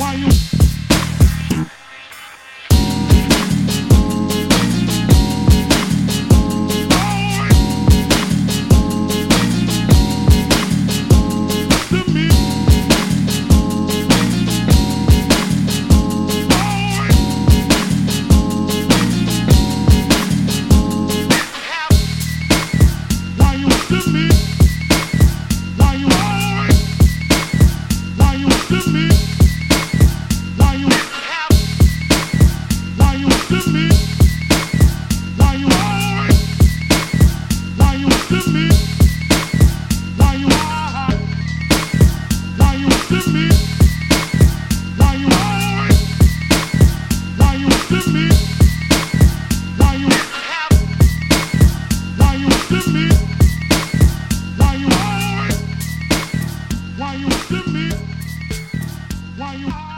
Why you? Mm-hmm. Why you?